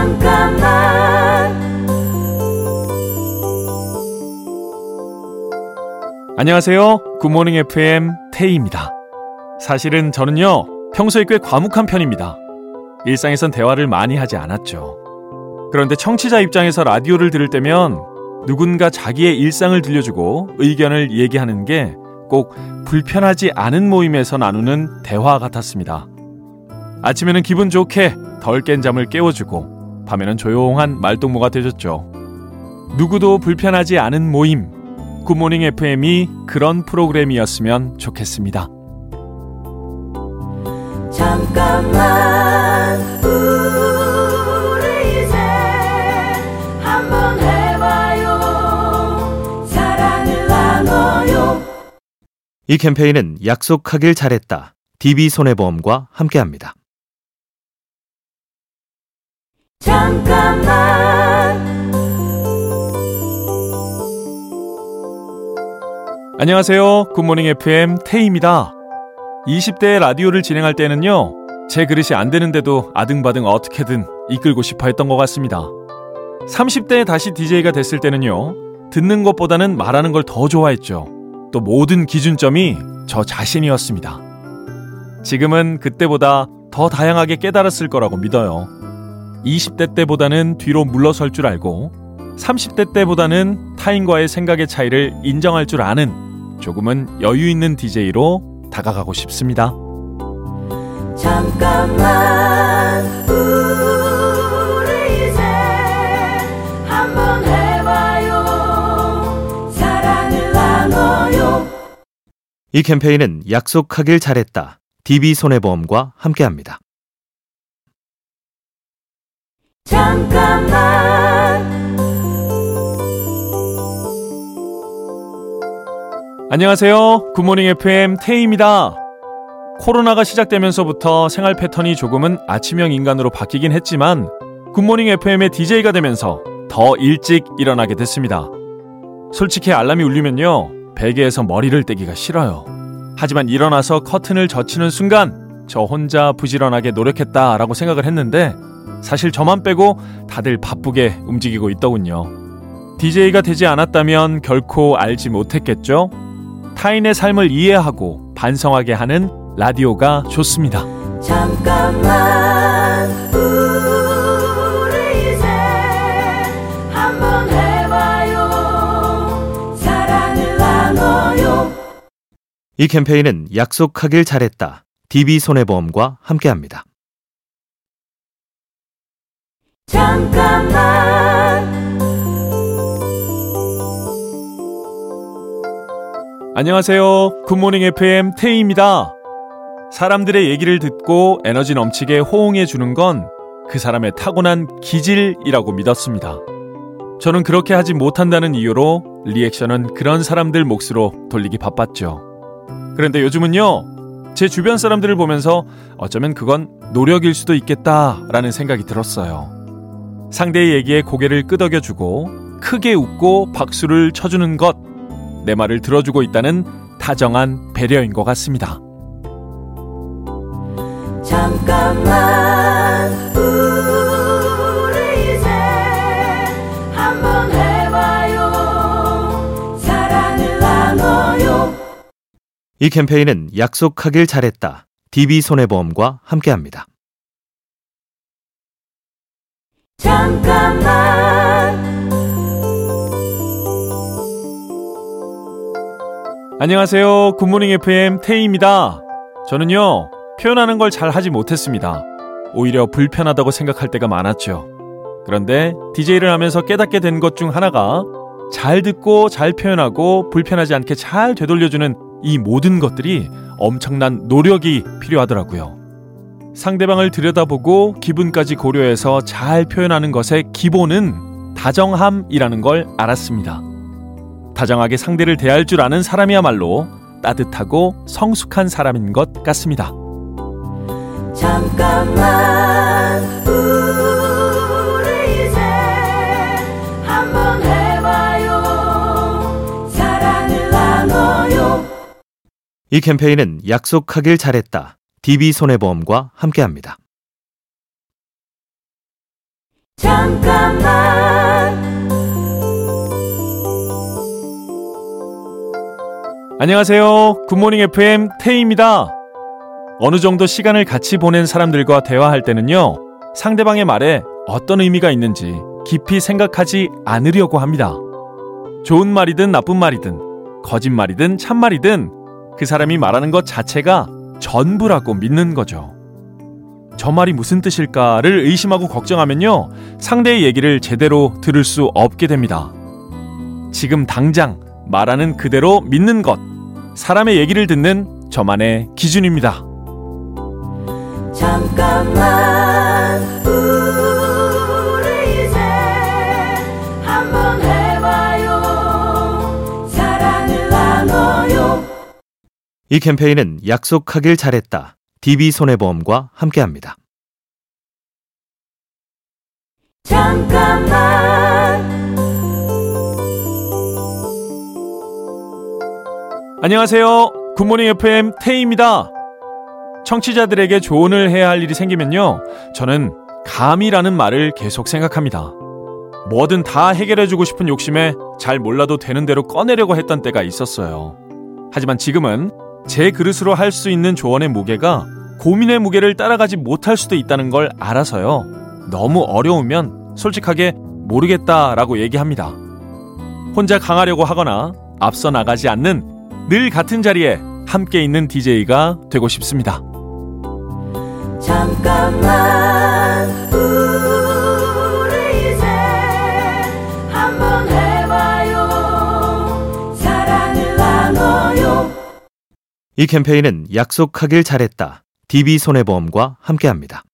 잠깐만 안녕하세요. 굿모닝 FM 태희입니다. 사실은 저는요, 평소에 꽤 과묵한 편입니다. 일상에선 대화를 많이 하지 않았죠. 그런데 청취자 입장에서 라디오를 들을 때면 누군가 자기의 일상을 들려주고 의견을 얘기하는 게 꼭 불편하지 않은 모임에서 나누는 대화 같았습니다. 아침에는 기분 좋게 덜 깬 잠을 깨워주고 밤에는 조용한 말동무가 되줬죠. 누구도 불편하지 않은 모임. 굿모닝 FM이 그런 프로그램이었으면 좋겠습니다. 잠깐만 우리 이제 한번 해봐요 사랑을 나눠요 이 캠페인은 약속하길 잘했다. DB손해보험과 함께합니다. 잠깐만 안녕하세요. 굿모닝 FM 태희입니다. 20대 라디오를 진행할 때는요, 제 그릇이 안 되는데도 아등바등 어떻게든 이끌고 싶어 했던 것 같습니다. 30대에 다시 DJ가 됐을 때는요, 듣는 것보다는 말하는 걸 더 좋아했죠. 또 모든 기준점이 저 자신이었습니다. 지금은 그때보다 더 다양하게 깨달았을 거라고 믿어요. 20대 때보다는 뒤로 물러설 줄 알고, 30대 때보다는 타인과의 생각의 차이를 인정할 줄 아는 조금은 여유 있는 DJ로 다가가고 싶습니다. 잠깐만 우리 이제 한번 해봐요 사랑을 나눠요 이 캠페인은 약속하길 잘했다. DB손해보험과 함께합니다. 안녕하세요. 굿모닝 FM 태희입니다. 코로나가 시작되면서부터 생활 패턴이 조금은 아침형 인간으로 바뀌긴 했지만 굿모닝 FM의 DJ가 되면서 더 일찍 일어나게 됐습니다. 솔직히 알람이 울리면요. 베개에서 머리를 떼기가 싫어요. 하지만 일어나서 커튼을 젖히는 순간 저 혼자 부지런하게 노력했다라고 생각을 했는데 사실 저만 빼고 다들 바쁘게 움직이고 있더군요. DJ가 되지 않았다면 결코 알지 못했겠죠? 타인의 삶을 이해하고 반성하게 하는 라디오가 좋습니다. 잠깐만 우리 이제 한번 해봐요 사랑을 나눠요 이 캠페인은 약속하길 잘했다. DB손해보험과 함께합니다. 잠깐만 안녕하세요. 굿모닝 FM 태희입니다. 사람들의 얘기를 듣고 에너지 넘치게 호응해 주는 건 그 사람의 타고난 기질이라고 믿었습니다. 저는 그렇게 하지 못한다는 이유로 리액션은 그런 사람들 몫으로 돌리기 바빴죠. 그런데 요즘은요, 제 주변 사람들을 보면서 어쩌면 그건 노력일 수도 있겠다라는 생각이 들었어요. 상대의 얘기에 고개를 끄덕여주고 크게 웃고 박수를 쳐주는 것, 내 말을 들어주고 있다는 다정한 배려인 것 같습니다. 잠깐만 우리 이제 한번 해봐요 사랑을 나눠요 이 캠페인은 약속하길 잘했다. DB손해보험과 함께합니다. 잠깐만 안녕하세요. 굿모닝 FM 태희입니다. 저는요, 표현하는 걸 잘 하지 못했습니다. 오히려 불편하다고 생각할 때가 많았죠. 그런데 DJ를 하면서 깨닫게 된 것 중 하나가 잘 듣고 잘 표현하고 불편하지 않게 잘 되돌려주는 이 모든 것들이 엄청난 노력이 필요하더라고요. 상대방을 들여다보고 기분까지 고려해서 잘 표현하는 것의 기본은 다정함이라는 걸 알았습니다. 다정하게 상대를 대할 줄 아는 사람이야말로 따뜻하고 성숙한 사람인 것 같습니다. 잠깐만 우리 이제 한번 해봐요 사랑을 나눠요 이 캠페인은 약속하길 잘했다. DB손해보험과 함께합니다. 잠깐만 안녕하세요. 굿모닝 FM 태희입니다. 어느 정도 시간을 같이 보낸 사람들과 대화할 때는요, 상대방의 말에 어떤 의미가 있는지 깊이 생각하지 않으려고 합니다. 좋은 말이든 나쁜 말이든, 거짓말이든 참말이든 그 사람이 말하는 것 자체가 전부라고 믿는 거죠. 저 말이 무슨 뜻일까를 의심하고 걱정하면요, 상대의 얘기를 제대로 들을 수 없게 됩니다. 지금 당장 말하는 그대로 믿는 것, 사람의 얘기를 듣는 저만의 기준입니다. 잠깐만 우리 이제 한번 해봐요 사랑을 나눠요 이 캠페인은 약속하길 잘했다. DB손해보험과 함께합니다. 잠깐만 안녕하세요. 굿모닝 FM 태희입니다. 청취자들에게 조언을 해야 할 일이 생기면요. 저는 감이라는 말을 계속 생각합니다. 뭐든 다 해결해주고 싶은 욕심에 잘 몰라도 되는 대로 꺼내려고 했던 때가 있었어요. 하지만 지금은 제 그릇으로 할 수 있는 조언의 무게가 고민의 무게를 따라가지 못할 수도 있다는 걸 알아서요. 너무 어려우면 솔직하게 모르겠다라고 얘기합니다. 혼자 강하려고 하거나 앞서 나가지 않는 늘 같은 자리에 함께 있는 DJ가 되고 싶습니다. 잠깐만 우리 이제 한번 해봐요 사랑을 나눠요 이 캠페인은 약속하길 잘했다. DB손해보험과 함께합니다.